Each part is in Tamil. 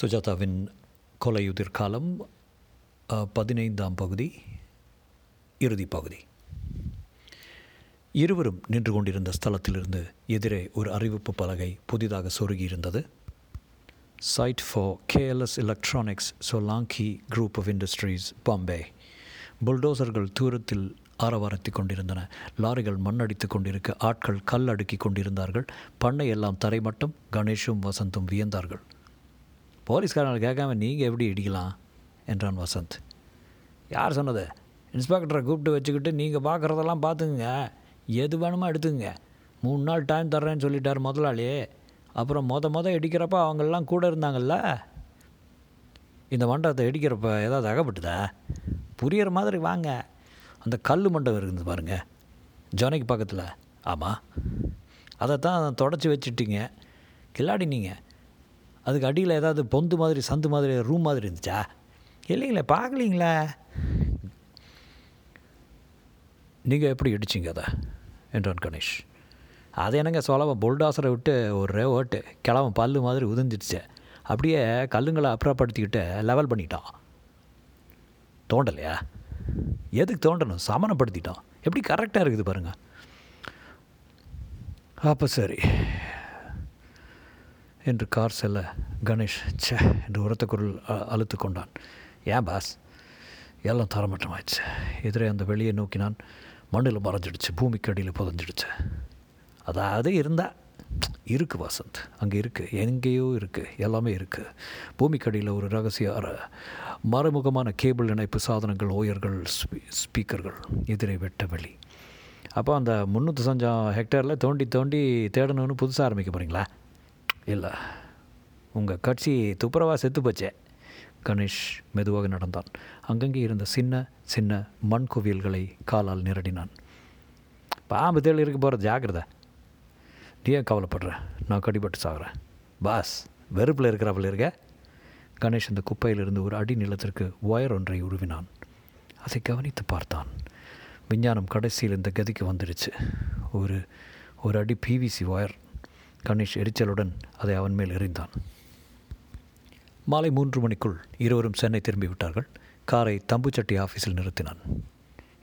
சுஜாதாவின் கொலையுதிர் காலம் பதினைந்தாம் பகுதி இறுதி பகுதி. இருவரும் நின்று கொண்டிருந்த ஸ்தலத்திலிருந்து எதிரே ஒரு அறிவிப்பு பலகை புதிதாக சொருகியிருந்தது. Site for KLS electronics Solanki group of industries Bombay புல்டோசர்கள் தூரத்தில் ஆரவாரத்தி கொண்டிருந்தன. லாரிகள் மண்ணடித்து கொண்டிருக்க ஆட்கள் கல் அடுக்கி கொண்டிருந்தார்கள். பண்ணை எல்லாம் தரைமட்டம் கணேஷும் வசந்தும் வியந்தார்கள். போலீஸ்காரங்களை கேட்காம நீங்கள் எப்படி இடிக்கலாம்? என்றான் வசந்த். யார் சொன்னது? இன்ஸ்பெக்டரை கூப்பிட்டு வச்சுக்கிட்டு நீங்கள் பார்க்குறதெல்லாம் பார்த்துங்க எது வேணுமோ எடுத்துங்க மூணு நாள் டைம் தர்றேன்னு சொல்லிட்டார் முதலாளி. அப்புறம் மொத மொத இடிக்கிறப்ப அவங்கெல்லாம் கூட இருந்தாங்கல்ல? இந்த மண்டபத்தை இடிக்கிறப்ப ஏதாவது அகப்பட்டுதா? புரியிற மாதிரி வாங்க. அந்த கல் மண்டபம் இருக்குது பாருங்கள் ஜொனைக்கு பக்கத்தில். ஆமாம் அதைத்தான் தொடச்சி வச்சுட்டீங்க. கில்லாடி நீங்கள் அதுக்கு அடியில் ஏதாவது பொந்து மாதிரி சந்து மாதிரி ரூம் மாதிரி இருந்துச்சா? இல்லைங்களே பார்க்கலீங்களே? நீங்கள் எப்படி இடிச்சிங்க அதை? என்றான் கணேஷ். அது என்னங்க சொலவ புல்டாசரை விட்டு ஒரு ஓட்டு கிளவன் பல்லு மாதிரி உதிர்ந்துடுச்சு. அப்படியே கல்லுங்களை அப்புறப்படுத்திக்கிட்டு லெவல் பண்ணிட்டான். தோண்டலையா? எதுக்கு தோண்டணும்? சமணப்படுத்திட்டோம் எப்படி கரெக்டாக இருக்குது பாருங்கள் அப்போ சரி. என்று கார் செல்ல கணேஷ் ச்சே என்று உரத்த குரல் அ- அழுத்து கொண்டான். ஏன் பாஸ்? எல்லாம் தரமட்டமாயிடுச்சு. எதிரே அந்த வெளியை நோக்கினான். மண்ணில் மறைஞ்சிடுச்சு. பூமிக்கு அடியில் புதஞ்சிடுச்சு. அதாவது இருந்தா இருக்குது வசந்த். அங்கே இருக்குது எங்கேயோ இருக்குது எல்லாமே இருக்குது பூமிக்கடியில் ஒரு ரகசிய மறைமுகமான கேபிள் இணைப்பு சாதனங்கள் ஓயர்கள் ஸ்பீ ஸ்பீக்கர்கள் எதிரே வெட்ட வெளி. அப்போ அந்த முந்நூற்றி சஞ்சம் ஹெக்டேரில் தோண்டி தோண்டி தேடணும்னு புதுசாக ஆரம்பிக்க போகிறீங்களா இல்லை. உங்கள் கட்சி துப்புரவாக செத்து போச்சே. கணேஷ் மெதுவாக நடந்தான். அங்கங்கே இருந்த சின்ன சின்ன மண் குவியல்களை காலால் நிரடினான். பாம்பு தேள் இருக்க போகிற ஜாக்கிரதை. நீ ஏன் கவலைப்படுற? நான் கடிபட்டு சாகிறேன். பாஸ் வெறுப்பில் இருக்கிறவள் இருக்க. கணேஷ் அந்த குப்பையிலிருந்து ஒரு அடி நிலத்திற்கு ஒயர் ஒன்றை உருவினான். அதை கவனித்து பார்த்தான். விஞ்ஞானம் கடைசியில் இந்த கதிக்கு வந்துடுச்சு. ஒரு ஒரு அடி பிவிசி ஒயர். கணேஷ் எரிச்சலுடன் அதை அவன் மேல் எறிந்தான். மாலை மூன்று மணிக்குள் இருவரும் சென்னை திரும்பி விட்டார்கள் காரை தம்புச்சட்டி ஆஃபீஸில் நிறுத்தினான்.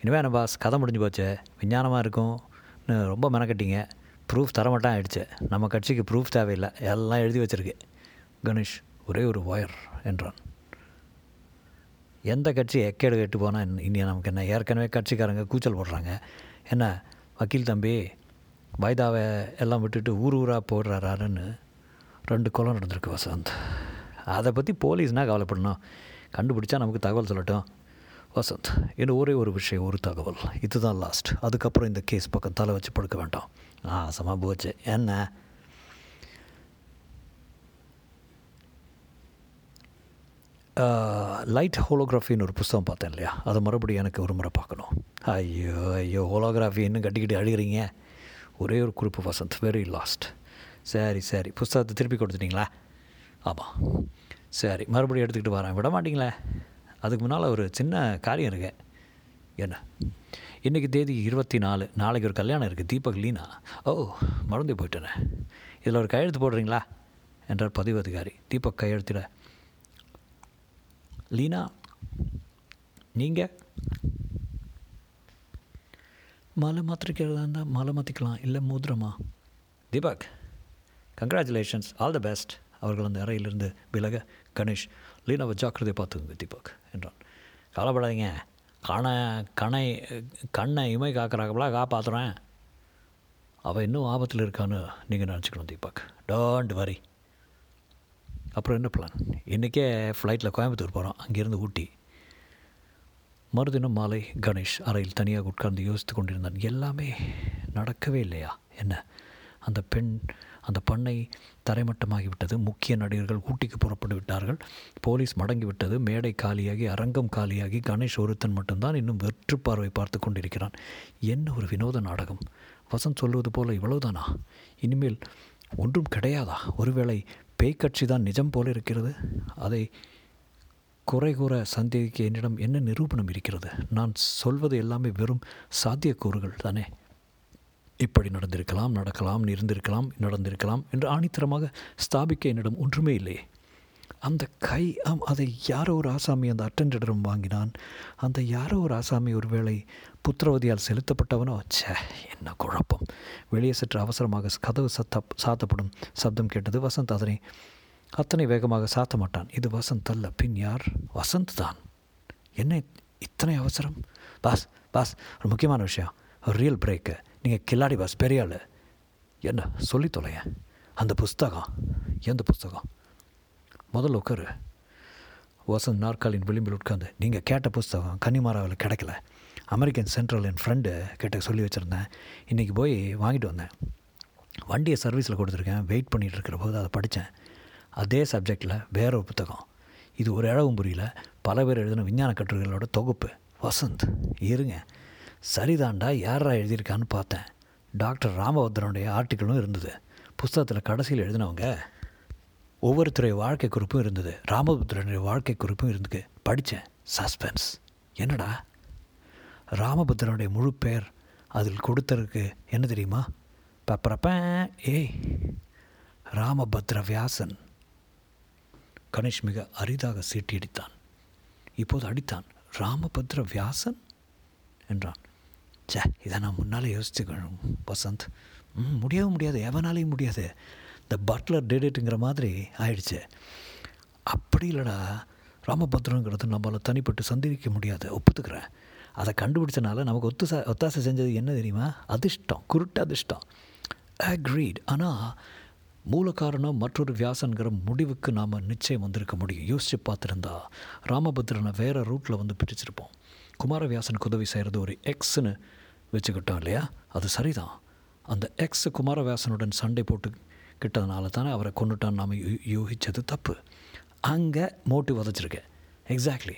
இனிமே என்ன பாஸ் கதை முடிஞ்சு போச்சே? விஞ்ஞானமாக இருக்கும்னு ரொம்ப மெனக்கட்டிங்க. ப்ரூஃப் தரமாட்டான் ஆயிடுச்சு நம்ம கட்சிக்கு ப்ரூஃப் தேவையில்லை. எல்லாம் எழுதி வச்சிருக்கு. கணேஷ் ஒரே ஒரு ஒயர் என்றான். எந்த கட்சி எக்கேடு கெட்டு போனால் இனி நமக்கு என்ன? ஏற்கனவே கட்சிக்காரங்க கூச்சல் போடுறாங்க. என்ன வக்கீல் தம்பி வைதாவை எல்லாம் விட்டுட்டு ஊர் ஊராக போடுறாருன்னு ரெண்டு கொலை நடந்திருக்கு வசந்த். அதை பற்றி போலீஸ்னால் கவலைப்படணும்? கண்டுபிடிச்சா நமக்கு தகவல் சொல்லட்டும். வசந்த் என்ன ஒரே ஒரு விஷயம் ஒரு தகவல். இதுதான் லாஸ்ட் அதுக்கப்புறம் இந்த கேஸ் பக்கம் தலை வச்சு படுக்க வேண்டாம். ஆ சமா போச்சு. என்ன? லைட் ஹோலோகிராஃபின்னு ஒரு புஸ்தகம் பார்த்தேன் இல்லையா? அதை மறுபடியும் எனக்கு ஒரு முறை பார்க்கணும். ஐயோ ஐயோ ஹோலோகிராஃபி இன்னும் கட்டிக்கிட்டு அழுகிறீங்க. ஒரே ஒரு குறிப்பு வசந்த் வெரி லாஸ்ட் சரி சரி. புஸ்தகத்தை திருப்பி கொடுத்துட்டீங்களா? ஆமாம் சரி மறுபடியும் எடுத்துக்கிட்டு வரேன். விட மாட்டீங்களே? அதுக்கு முன்னால் ஒரு சின்ன காரியம் இருக்கு. என்ன? இன்றைக்கி தேதி இருபத்தி நாலு நாளைக்கு ஒரு கல்யாணம் இருக்குது தீபக் லீனா. ஓ மறந்து போயிட்டேனே. இதில் ஒரு கையெழுத்து போடுறீங்களா? என்றார் பதிவு அதிகாரி. தீபக் கையெழுத்திட. லீனா நீங்கள் மலை மாற்றிக்கிறதா இருந்தால் மலை மாற்றிக்கலாம் இல்லை மோதிரமா? Deepak congratulations all the best அவர்கள் அந்த அறையிலிருந்து விலக கணேஷ் லீனாவை ஜாக்கிரதையை பார்த்துக்குங்க தீபக் என்றான். கவலைப்படாதீங்க. கணை கணை கண்ணை இமை காக்கிறாங்களா காப்பாற்றுறேன் அவள் இன்னும் ஆபத்தில் இருக்கான்னு நீங்கள் நினச்சிக்கணும் தீபக். டோன்ட் வரி அப்புறம் என்ன பிளான் இன்றைக்கே ஃப்ளைட்டில் கோயம்புத்தூர் போகிறோம் அங்கேருந்து ஊட்டி. மறுதினம் மாலை கணேஷ் அறையில் தனியாக உட்கார்ந்து யோசித்து கொண்டிருந்தான். எல்லாமே நடக்கவே இல்லையா? என்ன? அந்த பெண் அந்த பண்ணை தரைமட்டமாகிவிட்டது. முக்கிய நடிகர்கள் ஊட்டிக்கு புறப்பட்டு விட்டார்கள். போலீஸ் மடங்கிவிட்டது. மேடை காலியாகி அரங்கம் காலியாகி கணேஷ் ஒருத்தன் மட்டும்தான் இன்னும் வெற்று பார்வை பார்த்து கொண்டிருக்கிறான். என்ன ஒரு வினோத நாடகம்? வசந்த் சொல்வது போல இவ்வளவுதானா? இனிமேல் ஒன்றும் கிடையாதா? ஒருவேளை பேய்க்கட்சி தான் நிஜம் போல இருக்கிறது. அதை குறை கூற சந்தேகிக்க என்னிடம் என்ன நிரூபணம் இருக்கிறது? நான் சொல்வது எல்லாமே வெறும் சாத்தியக்கூறுகள் தானே. இப்படி நடந்திருக்கலாம் நடக்கலாம் இருந்திருக்கலாம் நடந்திருக்கலாம் என்று ஆணித்தரமாக ஸ்தாபிக்க என்னிடம் ஒன்றுமே இல்லையே அந்த கை ஆம் அதை யாரோ ஒரு ஆசாமி அந்த அட்டெண்டரிடம் வாங்கினான். அந்த யாரோ ஒரு ஆசாமி ஒருவேளை புத்திரவதியால் செலுத்தப்பட்டவனோ? ச்சே என்ன குழப்பம். வெளியே சற்று அவசரமாக கதவு சத்த சாத்தப்படும் சப்தம் கேட்டது வசந்த் அதனை அத்தனை வேகமாக சாத்த மாட்டான். இது வசந்த் அல்ல. பின் யார்? வசந்த் தான். என்ன இத்தனை அவசரம்? பாஸ் பாஸ் ஒரு முக்கியமான விஷயம். ஒரு ரியல் பிரேக்கு நீங்கள் கில்லாடி பாஸ் பெரிய ஆள். என்ன சொல்லி தொலைய அந்த புஸ்தகம் எந்த புஸ்தகம்? முதல்ல உட்காரு. வசந்த் நாற்காலின் விளிம்பில் உட்காந்து நீங்கள் கேட்ட புஸ்தகம் கன்னிமாராவில் கிடைக்கல. அமெரிக்கன் சென்ட்ரல் என் ஃப்ரெண்டு கிட்ட சொல்லி வச்சுருந்தேன். இன்றைக்கி போய் வாங்கிட்டு வந்தேன். வண்டியை சர்வீஸில் கொடுத்துருக்கேன். வெயிட் பண்ணிகிட்டு இருக்கிற போது அதை படித்தேன் அதே சப்ஜெக்டில் வேற ஒரு புத்தகம். இது ஒரு இழவும் புரியல. பல பேர் எழுதின விஞ்ஞான கட்டுரைகளோட தொகுப்பு. வசந்த் இருங்க. சரிதாண்டா யாரா எழுதியிருக்கான்னு பார்த்தேன். டாக்டர் ராமபத்ரனுடைய ஆர்டிக்கிளும் இருந்தது. புஸ்தகத்தில் கடைசியில் எழுதினவங்க ஒவ்வொருத்தருடைய வாழ்க்கை குறிப்பும் இருந்தது. ராமபுத்திரனுடைய வாழ்க்கை குறிப்பும் இருந்துக்கு. படித்தேன் சஸ்பென்ஸ் என்னடா? ராமபுத்திரனுடைய முழு பெயர் அதில் கொடுத்தருக்கு என்ன தெரியுமா? பப்பரப்ப ஏய். ராமபத்ர வியாசன் கணேஷ் மிக அரிதாக சீட்டி அடித்தான் இப்போது அடித்தான். ராமபத்ர வியாசன்? என்றான். சே இதை நான் முன்னால் யோசிச்சுக்கணும் வசந்த். ம் முடியவும் முடியாது எவனாலையும் முடியாது. த பட்லர் டேடேட்டுங்கிற மாதிரி ஆயிடுச்சு. அப்படி இல்லைடா ராமபத்ரங்கிறது நம்மளால் தனிப்பட்டு சந்திக்க முடியாது ஒப்புத்துக்கிறேன். அதை கண்டுபிடிச்சனால நமக்கு ஒத்து ஒத்தாசை செஞ்சது என்ன தெரியுமா? அதிர்ஷ்டம் குருட்டு அதிர்ஷ்டம். அக்ரீட் ஆனால் மூல காரணம் மற்றொரு வியாசன்கிற முடிவுக்கு நாம் நிச்சயம் வந்திருக்க முடியும். யோசித்து பார்த்துருந்தா ராமபத்ரனை வேறு ரூட்டில் வந்து பிரிச்சிருப்போம். குமாரவியாசனுக்கு உதவி செய்கிறது ஒரு எக்ஸ்னு வச்சுக்கிட்டோம் இல்லையா? அது சரிதான். அந்த எக்ஸ் குமாரவியாசனுடன் சண்டை போட்டு கிட்டதுனால தானே அவரை கொண்டுட்டான் நாம் யூகித்தது தப்பு. அங்கே மோட்டிவ் வதச்சிருக்கேன் எக்ஸாக்ட்லி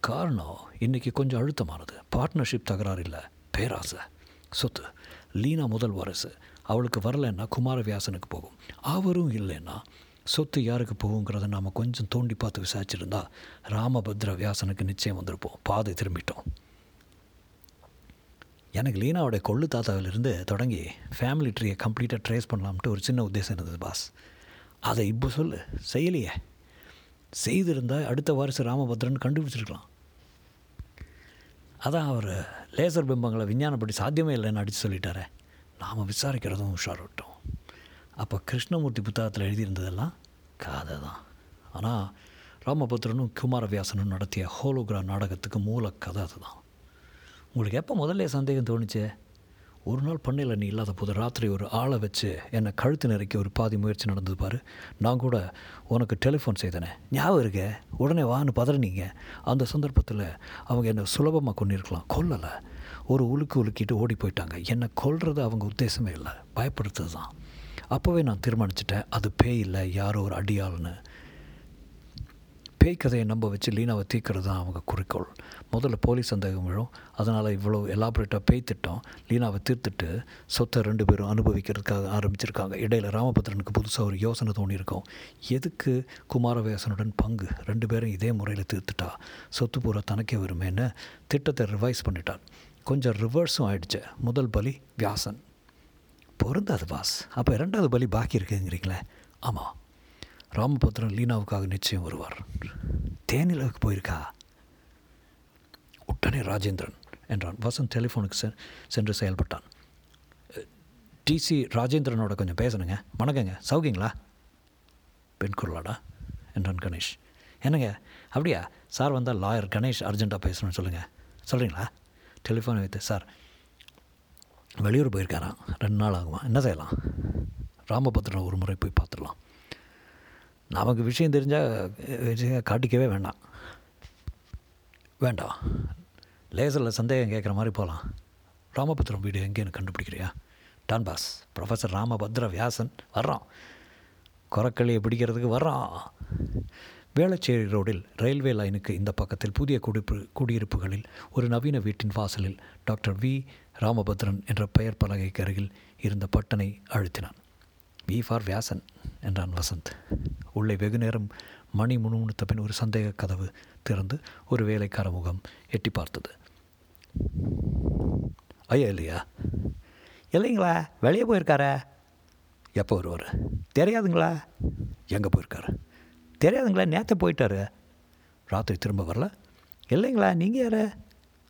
காரணம் இன்றைக்கி கொஞ்சம் அழுத்தமானது. பார்ட்னர்ஷிப் தகராறு இல்லை. பேராசை. சொத்து. லீனா முதல் வாரிசு. அவளுக்கு வரலைன்னா குமாரவியாசனுக்கு போகும். அவரும் இல்லைன்னா சொத்து யாருக்கு போகுங்கிறத நாம் கொஞ்சம் தோண்டி பார்த்து விசாரிச்சிருந்தா ராமபத்ர வியாசனுக்கு நிச்சயம் வந்திருப்போம். பாதை திரும்பிட்டோம். எனக்கு லீனாவோட கொள்ளு தாத்தாவிலிருந்து தொடங்கி ஃபேமிலி ட்ரீயை கம்ப்ளீட்டாக ட்ரேஸ் பண்ணலாம்ட்டு ஒரு சின்ன உத்தேசம் இருந்தது பாஸ் அதை இப்போ சொல்லு. செய்யலையே. செய்திருந்தால் அடுத்த வாரிசு ராமபத்ரன் கண்டுபிடிச்சிருக்கலாம். அதான் அவர் லேசர் பிம்பங்களை விஞ்ஞானப்படி சாத்தியமே இல்லைன்னு அடித்து சொல்லிட்டாரே. நாம் விசாரிக்கிறதும் உஷாரட்டும். அப்போ கிருஷ்ணமூர்த்தி புத்தகத்தில் எழுதியிருந்ததெல்லாம் கதை தான். ஆனால் ராமபத்ரனும் குமாரவியாசனும் நடத்திய ஹோலோகிரா நாடகத்துக்கு மூல கதை அதுதான். உங்களுக்கு எப்போ முதல்ல சந்தேகம் தோணுச்சு? ஒரு நாள் பண்ணையில் நீ இல்லாத போது ராத்திரி ஒரு ஆளை வச்சு என்னை கழுத்து நெருக்கி ஒரு பாதி முயற்சி நடந்தது பாரு. நான் கூட உனக்கு டெலிஃபோன் செய்தனே. ஞாபகம் இருக்க? உடனே வான்னு பதறினீங்க. அந்த சந்தர்ப்பத்தில் அவங்க என்னை சுலபமாக கொண்டிருக்கலாம் கொல்லலை. ஒரு உலுக்கு உலுக்கிட்டு ஓடி போயிட்டாங்க. என்னை கொல்றது அவங்க உத்தேசமே இல்லை. பயப்படுத்துறது தான் அப்போவே நான் தீர்மானிச்சிட்டேன். அது பேய் இல்லை யாரோ ஒரு அடியாள்னு. பேய் கதையை நம்ப வச்சு லீனாவை தீர்க்கிறது தான் அவங்க குறிக்கோள். முதல்ல போலீஸ் சந்தேகம் விழும். அதனால் இவ்வளோ எலாபரேட்டாக பேய் திட்டம் லீனாவை தீர்த்துட்டு சொத்தை ரெண்டு பேரும் அனுபவிக்கிறதுக்காக ஆரம்பிச்சிருக்காங்க. இடையில் ராமபத்ரனுக்கு புதுசாக ஒரு யோசனை தோணியிருக்கோம். எதுக்கு குமாரவேசனுடன் பங்கு? ரெண்டு பேரும் இதே முறையில் தீர்த்துட்டா. சொத்து பூரா தனக்கே வருமேன்னு திட்டத்தை ரிவைஸ் பண்ணிட்டான் கொஞ்சம் ரிவர்ஸும் ஆயிடுச்சு. முதல் பலி வியாசன். பொருந்தாது பாஸ் அப்போ இரண்டாவது பலி பாக்கி இருக்குங்கிறீங்களே? ஆமாம் ராமபுத்திரன் லீனாவுக்காக நிச்சயம் வருவார். தேனிலவுக்கு போயிருக்கா? உடனே ராஜேந்திரன் என்றான். வசந்த் டெலிஃபோனுக்கு சென் சென்று செயல்பட்டான். டிசி ராஜேந்திரனோட கொஞ்சம் பேசணுங்க. வணக்கங்க. சௌக்கியங்களா பெண் குரலாடா? என்றான் கணேஷ். என்னங்க? அப்படியா? சார் வந்தால் லாயர் கணேஷ் அர்ஜென்ட்டாக பேசணும்னு சொல்லுங்கள் சொல்கிறீங்களா டெலிஃபோன் வைத்து சார் வெளியூர் போயிருக்காராம். ரெண்டு நாள் ஆகுமா என்ன செய்யலாம்? ராமபத்ரனை ஒரு முறை போய் பார்த்துடலாம். நமக்கு விஷயம் தெரிஞ்சால் காட்டிக்கவே வேண்டாம். வேண்டாம். லேசரில் சந்தேகம் கேட்குற மாதிரி போகலாம். ராமபத்ரம் வீடு எங்கேன்னு கண்டுபிடிக்கிறியா? Don pass professor Ramabhadra Vyasan வர்றான். குரக்களியை பிடிக்கிறதுக்கு வர்றான். வேளச்சேரி ரோடில் ரயில்வே லைனுக்கு இந்த பக்கத்தில் புதிய குடிப்பு குடியிருப்புகளில் ஒரு நவீன வீட்டின் வாசலில் டாக்டர் வி. ராமபத்ரன் என்ற பெயர் பலகைக்கு அருகில் இருந்த பட்டனை அழுத்தினான். வி ஃபார் வியாசன் என்றான் வசந்த். உள்ளே வெகு நேரம் மணி முணுமுணுத்த பின் ஒரு சந்தேக கதவு திறந்து ஒரு வேலைக்கார முகம் எட்டி பார்த்தது. ஐயா இல்லையா? இல்லைங்களா? வெளியே போயிருக்காரா. எப்போ வருவார்? தெரியாதுங்களா? எங்கே போயிருக்காரு? தெரியாதுங்களா நேற்று போயிட்டாரு. ராத்திரி திரும்ப வரல. இல்லைங்களா நீங்கள் யார்?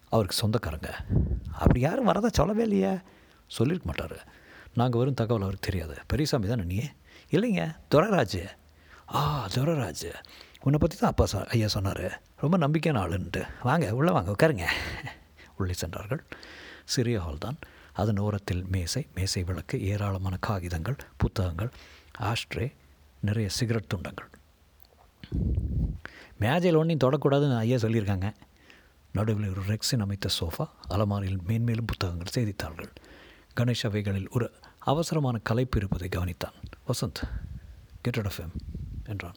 அவருக்கு சொந்தக்காரங்க. அப்படி யாரும் வரதா சொல்லவே இல்லையே. சொல்லியிருக்க மாட்டார். நாங்கள் வரும் தகவல் அவருக்கு தெரியாது. பெரியசாமி தானே நீ? இல்லைங்க துரராஜ். ஆ துரராஜ். உன்னை பற்றி தான் அப்பா சொ ஐயா சொன்னார். ரொம்ப நம்பிக்கையான ஆளுன்ட்டு. வாங்க உள்ளே வாங்க உட்காருங்க. உள்ளே சென்றார்கள். சிறிய ஹால் தான். அதன் ஓரத்தில் மேசை மேசை விளக்கு ஏராளமான காகிதங்கள் புத்தகங்கள் ஆஷ்ட்ரே நிறைய சிகரெட் துண்டங்கள். மேஜையில் ஒன்றையும் தொடக்கூடாதுன்னு ஐயா சொல்லியிருக்காங்க. நடுவில் ஒரு ரெக்ஸின் அமைத்த சோஃபா அலமாரியில் மேன்மேலும் புத்தகங்கள் செய்தித்தாள்கள். கணேஷ் அவைகளில் ஒரு அவசரமான கலைப்பு இருப்பதை கவனித்தான். வசந்த் கெட் அட் எஃப்எம் என்றான்.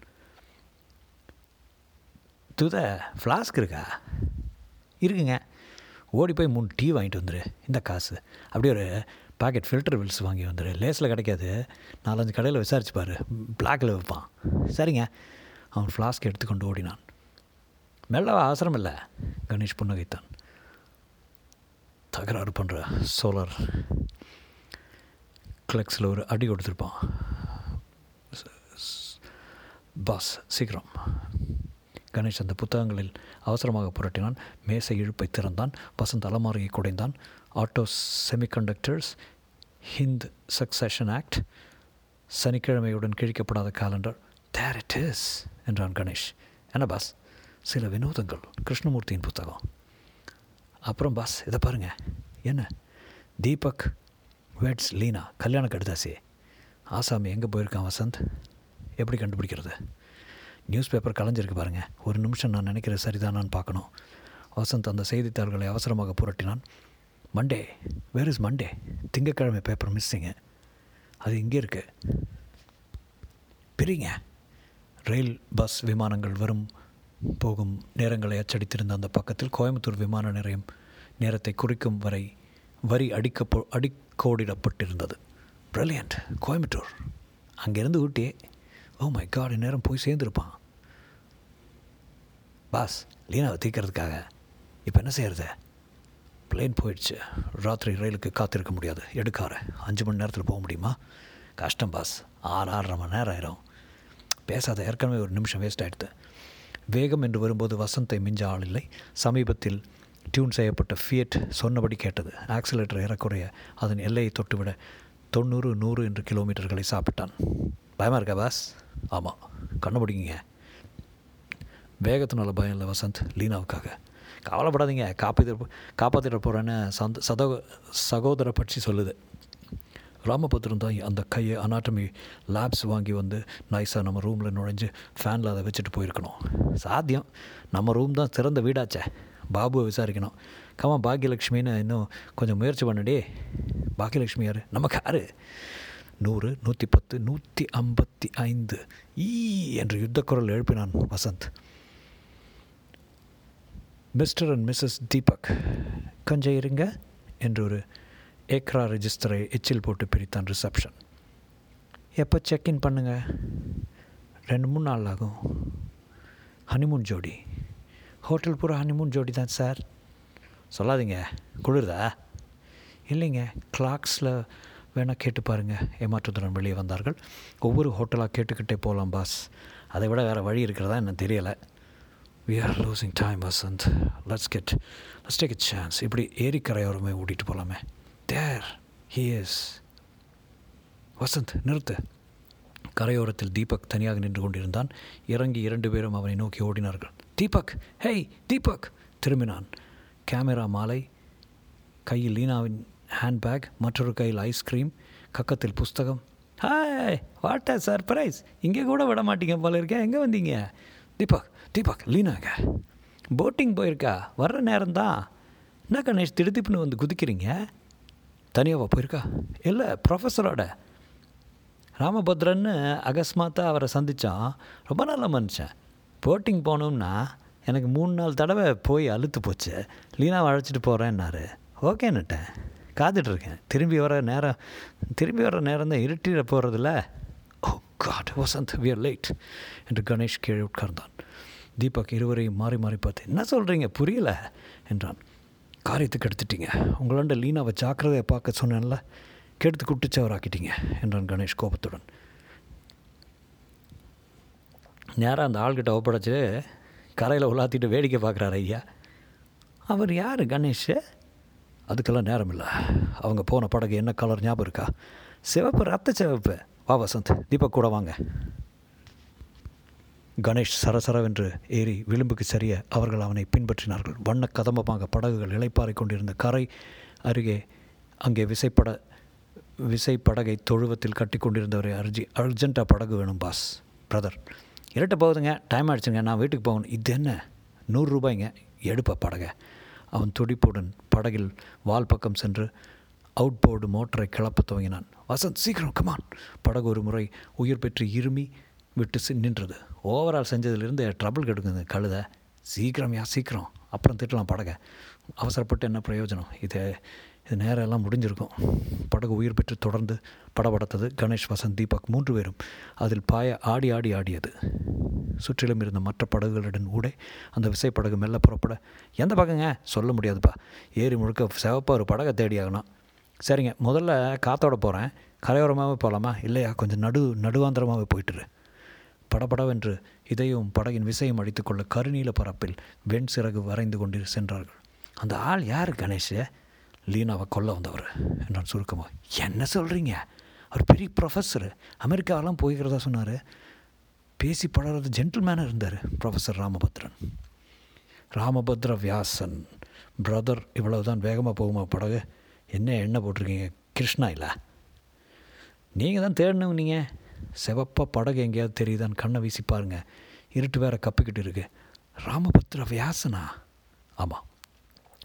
துத ஃப்ளாஸ்க் இருக்கா? இருக்குங்க. ஓடி போய் மூணு டீ வாங்கிட்டு வந்துரு. இந்த காசு. அப்படியே ஒரு பாக்கெட் ஃபில்டர் வில்ஸ் வாங்கி வந்துரு. லேஸில் கிடைக்காது. நாலஞ்சு கடையில் விசாரிச்சு பாரு. பிளாக்கில் வைப்பான். சரிங்க. அவன் ஃப்ளாஸ்க் எடுத்துக்கொண்டு ஓடினான். மெல்லவா அவசரம் இல்லை கணேஷ் புன்னகைத்தான். தகராறு பண்ணுற சோலார் கிளக்ஸில் ஒரு அடி கொடுத்துருப்பான். பாஸ் சீக்கிரம். கணேஷ் அந்த புத்தகங்களில் அவசரமாக புரட்டினான். மேசை இழுப்பை திறந்தான். வசந்த் அலமாரியை குடைந்தான். Auto semiconductors Hind succession act சனிக்கிழமையுடன் கிழிக்கப்படாத காலண்டர் தேர் இட் இஸ் என்றான் கணேஷ். என்ன பாஸ்? சில வினோதங்கள். கிருஷ்ணமூர்த்தியின் புத்தகம். அப்புறம் பாஸ் இதை பாருங்கள் என்ன? தீபக் வெட்ஸ் லீனா கல்யாண கடுதாசி ஆசாமி எங்கே போயிருக்கான் வசந்த்? எப்படி கண்டுபிடிக்கிறது? நியூஸ் பேப்பர் கலைஞ்சிருக்கு பாருங்கள் ஒரு நிமிஷம் நான் நினைக்கிற சரிதானான்னு பார்க்கணும். வசந்த் அந்த செய்தித்தாள்களை அவசரமாக புரட்டினான். Monday where is Monday? திங்கக்கிழமை பேப்பர் மிஸ்ஸிங்கு அது இங்கே இருக்குது பிரிங்க. ரயில் பஸ் விமானங்கள் வரும் போகும் நேரங்களை அச்சடித்திருந்த அந்த பக்கத்தில் கோயம்புத்தூர் விமான நிலையம் நேரத்தை குறிக்கும் வரை வரி அடிக்கப்போ அடிக்கோடிடப்பட்டிருந்தது. ப்ரில்லியண்ட் கோயம்புத்தூர். அங்கேருந்து ஊட்டி ஓ oh மை காடு நேரம் போய் சேர்ந்துருப்பான். பாஸ் லீனாவை தீக்கிறதுக்காக இப்போ என்ன செய்கிறது பிளேன் போயிடுச்சு. ராத்திரி ரயிலுக்கு காத்திருக்க முடியாது. எடுக்கார அஞ்சு மணி நேரத்தில் போக முடியுமா? கஷ்டம் பாஸ். ஆறு ஆறரை மணி நேரம் ஆயிரும். பேசாத ஏற்கனவே ஒரு நிமிஷம் வேஸ்ட் ஆகிடுது வேகம் என்று வரும்போது வசந்தை மிஞ்ச ஆள் இல்லை. சமீபத்தில் டியூன் செய்யப்பட்ட ஃபியட் சொன்னபடி கேட்டது. ஆக்சிலேட்டர் ஏறக்குறைய அதன் எல்லையை தொட்டுவிட தொண்ணூறு நூறு என்று கிலோமீட்டர்களை சாப்பிட்டான். பயமாக இருக்கா பாஸ் ஆமாம் கண்ணு பிடிங்க. வேகத்தினால பயம் இல்லை வசந்த். லீனாவுக்காக. கவலைப்படாதீங்க. காப்பாற்ற காப்பாற்றிட போகிறேன்னு சந்த சதோ சகோதர பட்சி சொல்லுது. ராமபத்ரன் தான் அந்த கையை அனாட்டமி லேப்ஸ் வாங்கி வந்து நைஸாக நம்ம ரூமில் நுழைஞ்சு ஃபேனில் அதை வச்சுட்டு போயிருக்கணும். சாத்தியம். நம்ம ரூம் தான் சிறந்த வீடாச்சே. பாபுவை விசாரிக்கணும். கமா பாக்யலக்ஷ்மின்னு இன்னும் கொஞ்சம் முயற்சி பண்ணடே. பாக்யலக்ஷ்மி யார்? நமக்கு யார்? நூறு நூற்றி பத்து நூற்றி ஐம்பத்தி ஐந்து ஈ என்று யுத்தக்குரல் எழுப்பினான் Vasanth. Mister and missus Deepak கொஞ்சம் இருங்க என்று ஒரு ஏக்ரா ரெஜிஸ்டரை எச்சில் போட்டு பிரித்தான் ரிசப்ஷன் எப்போ செக்இன் பண்ணுங்கள் ரெண்டு மூணு நாள் ஆகும். ஹனிமூன் ஜோடி. ஹோட்டல் பூரா ஹனிமூன் ஜோடி தான் சார் சொல்லாதீங்க. குளிர்தா? இல்லைங்க. கிளாக்ஸில் வேணால் கேட்டு பாருங்கள் ஏமாற்றத்துடன் வெளியே வந்தார்கள். ஒவ்வொரு ஹோட்டலாக கேட்டுக்கிட்டே போகலாம் பாஸ் அதை விட வேறு வழி இருக்கிறதா என்ன தெரியலை. We are losing time Vasanth. Let's get let's take a chance இப்படி ஏரிக்கரையோரமே ஓட்டிகிட்டு போகலாமே தேர் ஹி இஸ் வசந்த் நிறுத்து. கரையோரத்தில் தீபக் தனியாக நின்று கொண்டிருந்தான். இறங்கி இரண்டு பேரும் அவனை நோக்கி ஓடினார்கள். தீபக்! ஹேய் தீபக்! திரும்பினான். கேமரா மாலை கையில் லீனாவின் ஹேண்ட்பேக் மற்றொரு கையில் ஐஸ்கிரீம் கக்கத்தில் புஸ்தகம். ஹாய் வாட் அ சர்ப்ரைஸ் இங்கே கூட விட மாட்டீங்க போல இருக்கேன் எங்கே வந்தீங்க? தீபக் தீபக் லீனாங்க போட்டிங் போயிருக்கா. வர்ற நேரம் தான் என்ன கணேஷ் திடுதிப்புன்னு வந்து குதிக்கிறீங்க? தனியாவா போயிருக்கா? இல்லை ப்ரொஃபஸரோட ராமபத்ரன்னு அகஸ்மாத்தாக அவரை சந்தித்தான் ரொம்ப நல்ல மனுஷன். போட்டிங் போனோம்னா எனக்கு மூணு நாள் தடவை போய் அழுத்து போச்சு. லீனாவை அழைச்சிட்டு போகிறேன்னாரு ஓகேன்னுட்டேன் காத்துட்ருக்கேன் திரும்பி வர நேரம் திரும்பி வர நேரம் தான் இருட்டிட போகிறதில்ல ஓ god Vasanth we are late என்று கணேஷ் கீழே உட்கார்ந்தான். தீபக் இருவரையும் மாறி மாறி பார்த்து என்ன சொல்கிறீங்க புரியல என்றான். காரியத்துக்கு எடுத்துட்டீங்க. உங்களாண்ட லீனாவை ஜாக்கிரதையை பார்க்க சொன்னேன்ல கெடுத்து குட்டிச்சவராக்கிட்டீங்க என்றான் கணேஷ் கோபத்துடன். நேராக அந்த ஆள்கிட்ட ஒப்படைச்சு கரையில் உலாத்திட்டு வேடிக்கை பார்க்குறாரு ஐயா. அவர் யார் கணேஷ்? அதுக்கெல்லாம் நேரம் இல்லை. அவங்க போன படகு என்ன கலர் ஞாபகம் இருக்கா? சிவப்பு ரத்த சிவப்பு. வா வசந்த் தீபக் கூட வாங்க. கணேஷ் சரசரவென்று ஏறி விளிம்புக்கு சரிய அவர்கள் அவனை பின்பற்றினார்கள். வண்ண கதம்பமாக படகுகள் இலைப்பாறை கொண்டிருந்த கரை அருகே அங்கே விசைப்பட விசைப்படகை தொழுவத்தில் கட்டி கொண்டிருந்தவரை அர்ஜி அர்ஜென்ட்டாக படகு வேணும் பாஸ். பிரதர் இரட்ட போகுதுங்க. டைம் ஆயிடுச்சுங்க. நான் வீட்டுக்கு போகணும். இது என்ன? நூறு ரூபாய்ங்க. படகை. அவன் துடிப்புடன் படகில் வால் பக்கம் சென்று அவுட் போர்டு மோட்டரை கிளப்ப துவங்கினான். வசந்த் சீக்கிரம் கமான் படகு ஒரு முறை உயிர் பெற்று இருமி விட்டு சி- நின்றது. ஓவரால் செஞ்சதுலேருந்து ட்ரபிள் கெடுக்குது. கழுதை. சீக்கிரம் யா சீக்கிரம். அப்புறம் திட்டலாம் படகை. அவசரப்பட்டு என்ன பிரயோஜனம்? இது இது நேரம் எல்லாம் முடிஞ்சிருக்கும். படகு உயிர் பெற்று தொடர்ந்து படபடத்தது கணேஷ் வசந்த் தீபக் மூன்று பேரும். அதில் பாய ஆடி ஆடி ஆடியது. சுற்றிலும் இருந்த மற்ற படகுகளுடன் ஊடே அந்த விசைப்படகு மெல்ல புறப்பட எந்த பக்கங்க? சொல்ல முடியாதுப்பா. ஏரி முழுக்க சிவப்பாக ஒரு படகை தேடி ஆகணும். சரிங்க. முதல்ல காத்தோட போகிறேன் கரையோரமாகவே போகலாமா இல்லையா? கொஞ்சம் நடு நடுவாந்திரமாகவே போயிட்டுரு. படபடவென்று இதையும் படகின் விசையும் அடித்துக்கொள்ள கருநீல பரப்பில் வெண் சிறகு வரைந்து கொண்டு சென்றார்கள். அந்த ஆள் யார் கணேஷ்? லீனாவை கொல்ல வந்தவர். என்றான் சுருக்கமாக என்ன சொல்கிறீங்க அவர் பெரிய ப்ரொஃபஸர் அமெரிக்காவெல்லாம் போய்கிறதா சொன்னார். பேசி பழகிறது ஜென்டில்மேனாக இருந்தார் ப்ரொஃபஸர் ராமபத்ரன். ராமபத்ர வியாசன் பிரதர் இவ்வளவு தான் வேகமாக போகுமா படகு? என்ன எண்ணெய் போட்டிருக்கீங்க? கிருஷ்ணா இல்லை? நீங்கள் தான் தேடணும் நீங்கள் செவப்பாக படகு எங்கேயாவது தெரியுதான்னு கண்ணை வீசி பாருங்க. இருட்டு வேற கப்பிக்கிட்டு இருக்கு. ராமபத்ர வியாசனா? ஆமாம்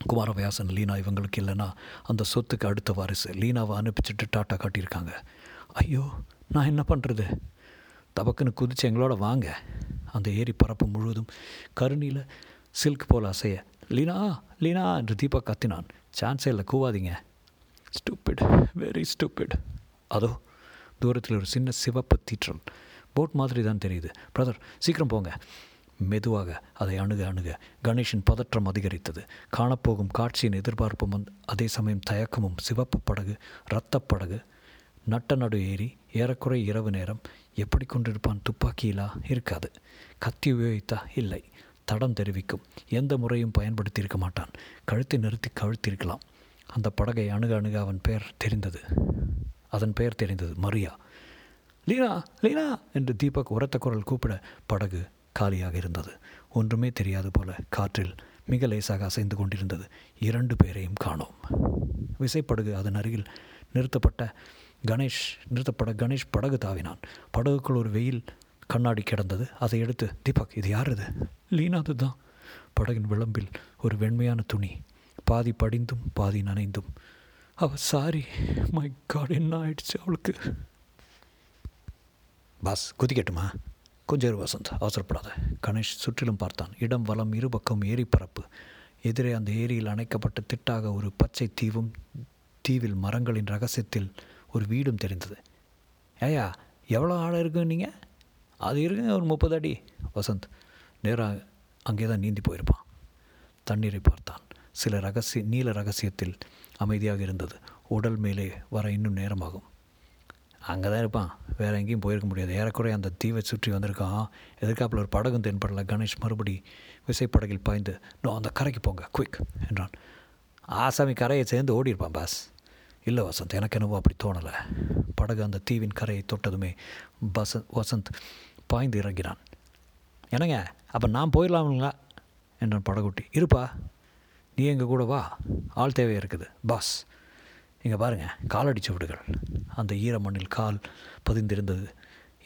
குமார வியாசன் லீனா இவங்களுக்கு இல்லைன்னா அந்த சொத்துக்கு அடுத்த வாரிசு. லீனாவை அனுப்பிச்சிட்டு டாட்டா காட்டியிருக்காங்க. ஐயோ நான் என்ன பண்ணுறது தபக்குன்னு குதிச்சு எங்களோட வாங்க. அந்த ஏரி பரப்பு முழுவதும் கருணியில் சில்க் போல் அசைய. லீனா லீனா என்று தீபா கத்தினான். சான்ஸே இல்லை கூவாதீங்க. ஸ்டூப்பிட் வெரி ஸ்டூப்பிட் அதோ தூரத்தில் ஒரு சின்ன சிவப்பு தீற்றல். போட் மாதிரி தான் தெரியுது. பிரதர் சீக்கிரம் போங்க. மெதுவாக அதை அணுக அணுக. கணேஷின் பதற்றம் அதிகரித்தது. காணப்போகும் காட்சியின் எதிர்பார்ப்பும் அதே சமயம் தயக்கமும். சிவப்பு படகு இரத்தப் படகு. நட்ட நடு ஏறி ஏறக்குறை இரவு நேரம். எப்படி கொண்டிருப்பான்? துப்பாக்கியிலா? இருக்காது. கத்தி உபயோகித்தா? இல்லை. தடம் தெரிவிக்கும். எந்த முறையும் பயன்படுத்தியிருக்க மாட்டான். கழுத்தை நிறுத்தி கழுத்திருக்கலாம் அந்த படகை அணுக அணுக அவன் பெயர் தெரிந்தது. அதன் பெயர் தெரிந்தது. மரியா. லீனா லீனா என்று தீபக் உரத்த குரல் கூப்பிட படகு காலியாக இருந்தது. ஒன்றுமே தெரியாது போல காற்றில் மிக லேசாக அசைந்து கொண்டிருந்தது. இரண்டு பேரையும் காணோம். விசைப்படகு அதன் அருகில் நிறுத்தப்பட்ட கணேஷ் நிறுத்தப்பட கணேஷ் படகு தாவினான். படகுக்குள் ஒரு வெயில் கண்ணாடி கிடந்தது. அதை எடுத்து தீபக் இது யார் இது? லீனாது தான் படகின் விளம்பில் ஒரு வெண்மையான துணி. பாதி படிந்தும் பாதி நனைந்தும் அவ சாரி மை காட் என்ன ஆயிடுச்சு அவளுக்கு? பாஸ் குதிக்கட்டுமா கொஞ்சம் வசந்த் அவசரப்படாத. கணேஷ் சுற்றிலும் பார்த்தான். இடம் வலம் இருபக்கம் ஏரி பரப்பு. எதிரே அந்த ஏரியில் அணைக்கப்பட்ட திட்டாக ஒரு பச்சை தீவும் தீவில் மரங்களின் ரகசியத்தில் ஒரு வீடும் தெரிந்தது. ஏயா எவ்வளோ ஆழம் இருக்கு நீங்கள் அது இருக்குங்க ஒரு முப்பது அடி. வசந்த் நேராக அங்கே தான் நீந்தி போயிருப்பான். தண்ணீரை பார்த்தான். சில ரகசிய நீல ரகசியத்தில் அமைதியாக இருந்தது. உடல் மேலே வர இன்னும் நேரமாகும். அங்கே தான் இருப்பான். வேறு எங்கேயும் போயிருக்க முடியாது. ஏறக்குறைய அந்த தீவை சுற்றி வந்திருக்கான். எதிர்காப்பில் ஒரு படகும் தென்படல. கணேஷ் மறுபடி விசைப்படகில் பாய்ந்து நோ அந்த கரைக்கு போங்க குயிக் என்றான். ஆசாமி கரையை சேர்ந்து ஓடியிருப்பான் பாஸ். இல்லை வசந்த் எனக்கு என்னவோ அப்படி தோணலை. படகு அந்த தீவின் கரையை தொட்டதுமே வசந்த் வசந்த் பாய்ந்து இறங்கினான். என்னங்க? அப்போ நான் போயிடலாமுங்களா? என்றான் படகுட்டி. இருப்பா. நீ எங்கள் கூட வா. ஆள் தேவை இருக்குது. பாஸ் இங்கே பாருங்கள் காலடி சுவடுகள் அந்த ஈர மண்ணில் கால் பதிந்திருந்தது.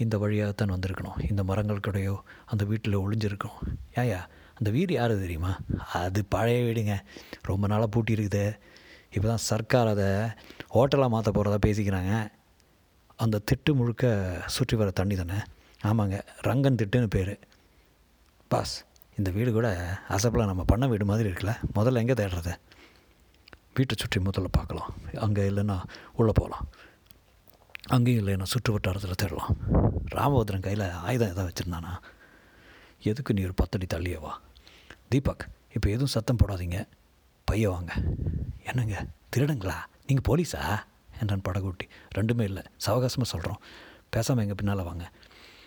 இந்த வழியாகத்தான் வந்திருக்கணும். இந்த மரங்களுக்கிடையோ அந்த வீட்டில் ஒளிஞ்சிருக்கணும் ஏயா அந்த வீடு யார் தெரியுமா? அது பழைய வீடுங்க. ரொம்ப நாளாக பூட்டி இருக்குது. இப்போ தான் சர்க்கார் அதை ஹோட்டலாக மாற்ற போகிறதா பேசிக்கிறாங்க. அந்த திட்டு முழுக்க சுற்றி வர தண்ணி தானே? ஆமாங்க ரங்கன் திட்டுன்னு பேர். பாஸ் இந்த வீடு கூட அசப்பில் நம்ம பண்ண வீடு மாதிரி இருக்குல்ல. முதல்ல எங்கே தேடுறது? வீட்டை சுற்றி முதல்ல பார்க்கலாம். அங்கே இல்லைன்னா உள்ளே போகலாம். அங்கேயும் இல்லைன்னா சுற்று வட்டாரத்தில் தேடலாம். ராமபத்ரன் கையில் ஆயுதம் எதாவது வச்சுருந்தானா? எதுக்கு நீ ஒரு பத்தடி தள்ளியவா தீபக் இப்போ எதுவும் சத்தம் போடாதீங்க. பைய வாங்க. என்னங்க? திருடுங்களா? நீங்கள் போலீஸா? என்றான் படகுட்டி. ரெண்டுமே இல்லை. சவகாசமாக சொல்கிறோம். பேசாமல் எங்கள் பின்னால் வாங்க.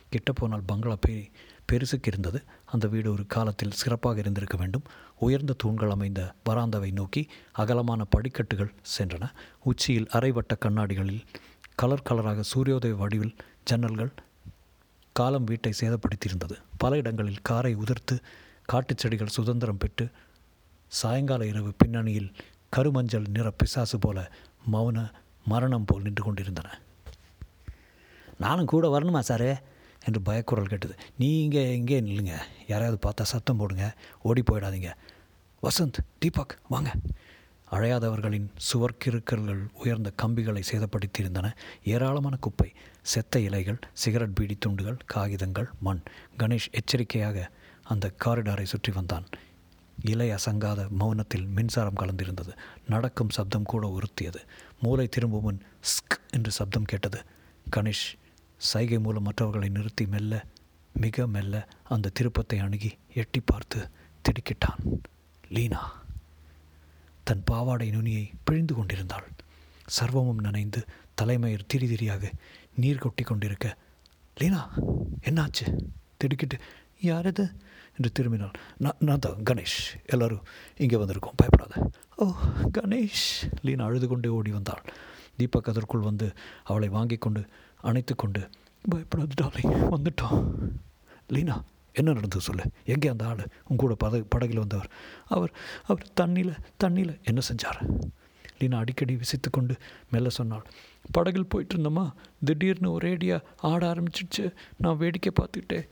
கிட்ட போனால் பங்களா பெரிய பெருசுக்கு இருந்தது. அந்த வீடு ஒரு காலத்தில் சிறப்பாக இருந்திருக்க வேண்டும். உயர்ந்த தூண்கள் அமைந்த வராந்தாவை நோக்கி அகலமான படிக்கட்டுகள் சென்றன. உச்சியில் அரைவட்ட கண்ணாடிகளில் கலர் கலராக சூரியோதய வடிவில் ஜன்னல்கள் காலம் வீட்டை சேதப்படுத்தியிருந்தது. பல இடங்களில் காரை உதிர்த்து காட்டுச் செடிகள் சுதந்திரம் பெற்று சாயங்கால இரவு பின்னணியில் கருமஞ்சள் நிற பிசாசு போல மௌன மரணம் போல் நின்று கொண்டிருந்தன. நானும் கூட வரணுமா சாரே? என்று பயக்குரல் கேட்டது. நீங்கள் இங்கே நில்லுங்க. யாரையாவது பார்த்தா சத்தம் போடுங்க. ஓடி போயிடாதீங்க. வசந்த் தீபக் வாங்க. அழையாதவர்களின் சுவர்க்கிருக்கல்கள் உயர்ந்த கம்பிகளை சேதப்படுத்தியிருந்தன. ஏராளமான குப்பை செத்த இலைகள் சிகரெட் பீடி துண்டுகள் காகிதங்கள் மண். கணேஷ் எச்சரிக்கையாக அந்த காரிடாரை சுற்றி வந்தான். இலை அசங்காத மௌனத்தில் மின்சாரம் கலந்திருந்தது. நடக்கும் சப்தம் கூட உறுத்தியது. மூளை திரும்பும் முன் ஸ்க் என்று சப்தம் கேட்டது. கணேஷ் சைகை மூலம் மற்றவர்களை நிறுத்தி மெல்ல மிக மெல்ல அந்த திருப்பத்தை அணுகி எட்டி பார்த்து திடுக்கிட்டான் லீனா. தன் பாவாடை நுனியை பிழிந்து கொண்டிருந்தாள். சர்வமும் நனைந்து தலைமயிர் திரி திரியாக நீர் கொட்டி கொண்டிருக்க லீனா என்னாச்சு? திடுக்கிட்டு யாரது என்று திரும்பினாள். நான் நான் தான் கணேஷ். எல்லோரும் இங்கே வந்திருக்கோம் பயப்படாத. ஓ கணேஷ் லீனா அழுது கொண்டே ஓடி வந்தாள். தீபக் அதற்குள் வந்து அவளை வாங்கி கொண்டு அணைத்து கொண்டு பயப்படாது டார்லிங் வந்துட்டோம். லீனா என்ன நடந்தது சொல்லு? எங்கே அந்த ஆள்? உங்க கூட பட படகில் வந்தவர். அவர் அவர் தண்ணியில் தண்ணியில் என்ன செஞ்சார்? லீனா அடிக்கடி விசித்து கொண்டு மெல்ல சொன்னாள். படகில் போயிட்டு இருந்தோமா திடீர்னு ஒரேடியாக ஆட ஆரம்பிச்சிடுச்சு. நான் வேடிக்கை பார்த்துக்கிட்டே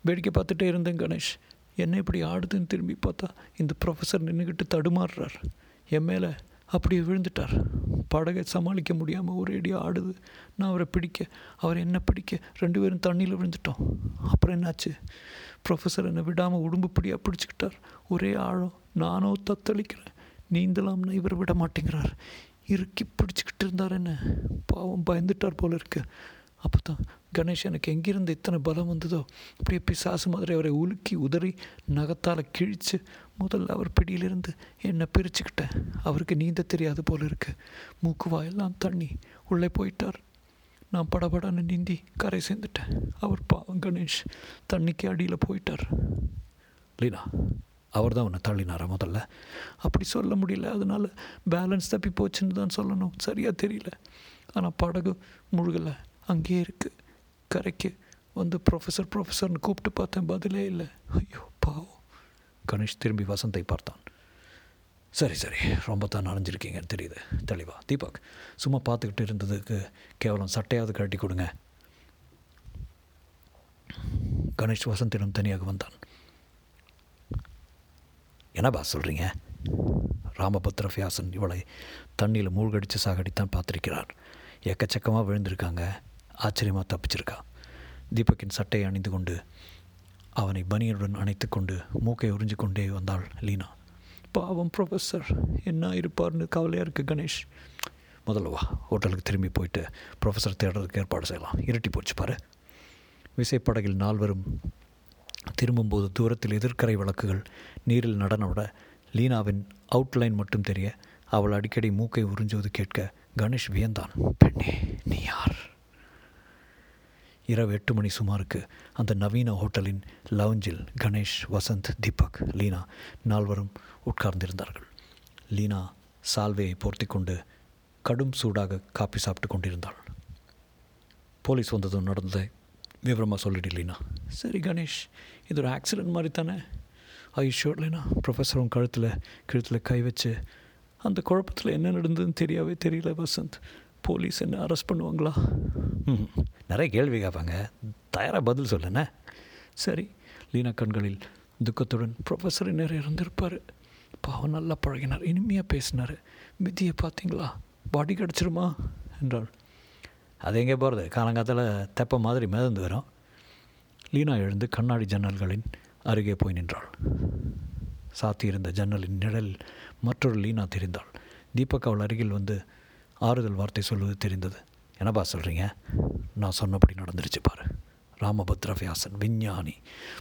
வேடிக்கை பார்த்துட்டே இருந்தேன் கணேஷ். என்ன இப்படி ஆடுதுன்னு திரும்பி பார்த்தா இந்த ப்ரொஃபஸர் நின்றுக்கிட்டு தடுமாறுறார். என் மேலே அப்படியே விழுந்துட்டார். படகை சமாளிக்க முடியாமல் ஒரேடியாக ஆடுது. நான் அவரை பிடிக்க அவர் என்ன பிடிக்க ரெண்டு பேரும் தண்ணியில் விழுந்துட்டோம். அப்புறம் என்னாச்சு? ப்ரொஃபஸர் என்னை விடாமல் உடும்புப்படியாக பிடிச்சிக்கிட்டார். ஒரே ஆழம். நானோ தத்தளிக்கிறேன். நீந்தலாம்னு இவர் விட மாட்டேங்கிறார். இறுக்கி பிடிச்சிக்கிட்டு இருந்தார் என்ன? பாவம் பயந்துட்டார் போல இருக்கு. அப்போ தான் கணேஷ் எனக்கு எங்கிருந்து இத்தனை பலம் வந்ததோ அப்படியே பிசாசு மாதிரி அவரை உலுக்கி உதறி நகத்தால் கிழித்து முதல்ல அவர் பிடியிலிருந்து என்னை பிரிச்சுக்கிட்டேன் அவருக்கு நீந்த தெரியாது போல இருக்கு. மூக்கு வாயெல்லாம் தண்ணி. உள்ளே போயிட்டார். நான் படபடன்னு நீந்தி கரை சேர்ந்துட்டேன். அவர் பாவம் கணேஷ். தண்ணிக்கு அடியில் போயிட்டார். லீனா அவர் தான் உன்னை தள்ளினாரா முதல்ல? அப்படி சொல்ல முடியல. அதனால் பேலன்ஸ் தப்பி போச்சுன்னு தான் சொல்லணும். சரியாக தெரியல. ஆனால் படகு முழுகலை. அங்கேயே இருக்குது கரைக்கு வந்து ப்ரொஃபஸர் ப்ரொஃபஸர்னு கூப்பிட்டு பார்த்தேன். பதிலே இல்லை. ஐயோ பாவம். கணேஷ் திரும்பி வசந்தை பார்த்தான். சரி சரி. ரொம்ப தான் நனைஞ்சிருக்கீங்கன்னு தெரியுது. தெளிவா. தீபக் சும்மா பார்த்துக்கிட்டு இருந்ததுக்கு கேவலம். சட்டையாவது கட்டி கொடுங்க. கணேஷ் வசந்திடம் தனியாக வந்தான். என்னப்பா சொல்கிறீங்க ராமபத்ர வியாசன் இவளை தண்ணியில் மூழ்கடித்து சாகடித்தான் பார்த்துருக்கிறார். எக்கச்சக்கமாக விழுந்திருக்காங்க. ஆச்சரியமாக தப்பிச்சிருக்கா. தீபக்கின் சட்டையை அணிந்து கொண்டு அவனை பனியனுடன் அணைத்து கொண்டு மூக்கை உறிஞ்சு கொண்டே வந்தாள் லீனா. பாவம் ப்ரொஃபஸர் என்ன இருப்பார்னு கவலையாக இருக்குது கணேஷ். முதல்ல வா ஹோட்டலுக்கு திரும்பி போயிட்டு ப்ரொஃபஸர் தேடுறதுக்கு ஏற்பாடு செய்யலாம். இருட்டி போச்சு பாரு. விசைப்படகில் நால்வரும் திரும்பும்போது தூரத்தில் எதிர்க்கரை விளக்குகள் நீரில் நடனவிட லீனாவின் அவுட்லைன் மட்டும் தெரிய அவள் அடிக்கடி மூக்கை உறிஞ்சுவது கேட்க கணேஷ் வியந்தான். பெண்ணே நீ யார்? இரவு எட்டு மணி சுமாருக்கு அந்த நவீன ஹோட்டலின் லவுஞ்சில் கணேஷ் வசந்த் தீபக் லீனா நால்வரும் உட்கார்ந்திருந்தார்கள். லீனா சால்வையை போர்த்தி கொண்டு கடும் சூடாக காப்பி சாப்பிட்டு கொண்டிருந்தாள். போலீஸ் வந்ததும் நடந்ததை விவரமாக சொல்லிடு லீனா. சரி கணேஷ் இது ஒரு ஆக்சிடெண்ட் மாதிரி தானே? ஐ லீனா? ப்ரொஃபஸரும் கழுத்தில் கழுத்தில் கை வச்சு அந்த குழப்பத்தில் என்ன நடந்ததுன்னு தெரியாவே தெரியல வசந்த். போலீஸ் என்ன அரெஸ்ட் பண்ணுவாங்களா? நிறைய கேள்வி கேட்பாங்க. தயாராக பதில் சொல்லுண்ணே சரி லீனா கண்களில் துக்கத்துடன் ப்ரொஃபஸர் நிறைய இருந்திருப்பார். பாவம் நல்லா பழகினார் இனிமையாக பேசினார். மித்தியை பார்த்தீங்களா? பாடி கிடச்சிருமா? என்றாள். அது எங்கே போகிறது காலங்காத்தில் தெப்ப மாதிரி மிதந்து வரும். லீனா எழுந்து கண்ணாடி ஜன்னல்களின் அருகே போய் நின்றாள். சாத்தியிருந்த ஜன்னலின் நிழல் மற்றொரு லீனா தெரிந்தாள். தீபக் அவள் அருகில் வந்து ஆறுதல் வார்த்தை சொல்வது தெரிந்தது. என்னப்பா சொல்கிறீங்க நான் சொன்னபடி நடந்துருச்சு பாரு. ராமபத்ர வியாசன் விஞ்ஞானி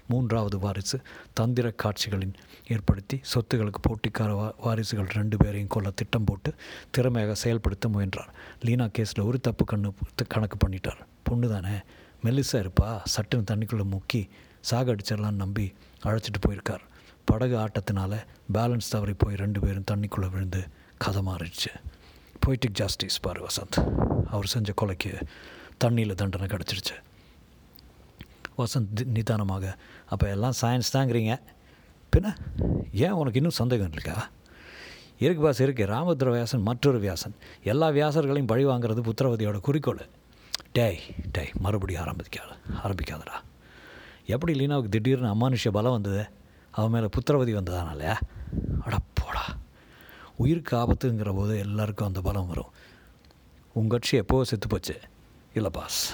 மூன்றாவது வாரிசு தந்திர காட்சிகளின் ஏற்படுத்தி சொத்துகளுக்கு போட்டிக்கார வா வாரிசுகள் ரெண்டு பேரையும் கொல்ல திட்டம் போட்டு திறமையாக செயல்படுத்த முயன்றார். லீனா கேஸில் ஒரு தப்பு கண்ணு கணக்கு பண்ணிட்டார். பொண்ணு தானே? மெல்லிசா இருப்பா. சட்டுன்னு தண்ணிக்குள்ளே முக்கி சாகடிச்சிடலான்னு நம்பி அழைச்சிட்டு போயிருக்கார். படகு ஆட்டத்தினால பேலன்ஸ் தவறி போய் ரெண்டு பேரும் தண்ணிக்குள்ளே விழுந்து கதை மாறிடுச்சு. பொய்டிக் ஜாஸ்டிஸ் பாரு வசந்த். அவர் செஞ்ச கொலைக்கு தண்ணியில் தண்டனை கிடச்சிருச்சு. வசந்த் நிதானமாக அப்போ எல்லாம் சயின்ஸ் தாங்கிறீங்க பின்ன ஏன் உனக்கு இன்னும் சந்தேகம் இருக்கா? இருக்கு பாஸ் இருக்கு. ராமபத்ர வியாசன் மற்றொரு வியாசன். எல்லா வியாசர்களையும் பழி வாங்குறது புத்திரவதியோட குறிக்கோள். டேய் டேய் மறுபடியும் ஆரம்பிக்காத ஆரம்பிக்காதடா. எப்படி லீனாவுக்கு திடீர்னு அமானுஷ்ய பலம் வந்தது? அவன் மேலே புத்திரவதி வந்ததானாலயா? அட உயிருக்கு ஆபத்துங்கிற போது எல்லாருக்கும் அந்த பலம் வரும். உங்கள் கட்சி எப்போ செத்து போச்சு? இல்லை பாஸ்.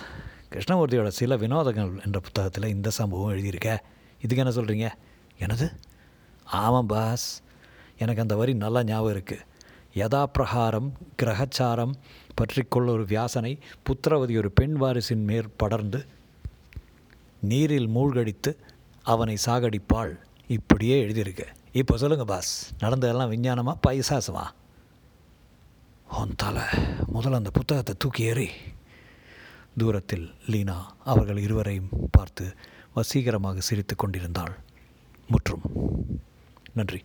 கிருஷ்ணமூர்த்தியோட சில வினோதங்கள் என்ற புத்தகத்தில் இந்த சம்பவம் எழுதியிருக்க. இதுக்கு என்ன சொல்கிறீங்க எனது ஆமாம் பாஸ். எனக்கு அந்த வரி நல்லா ஞாபகம் இருக்குது யதாப்பிரகாரம் கிரகச்சாரம் பற்றி கொள்ள ஒரு வியாசனை புத்திரவதி ஒரு பெண் வாரிசின் மேற் படர்ந்து நீரில் மூழ்கடித்து அவனை சாகடிப்பாள். இப்படியே எழுதியிருக்கு. இப்போ சொல்லுங்கள் பாஸ் நடந்ததெல்லாம் விஞ்ஞானமாக பைசாசமா? உன் தலை. முதல்ல அந்த புத்தகத்தை தூக்கி ஏறி. தூரத்தில் லீனா அவர்கள் இருவரையும் பார்த்து வசீகரமாக சிரித்து கொண்டிருந்தாள். முற்றும். நன்றி.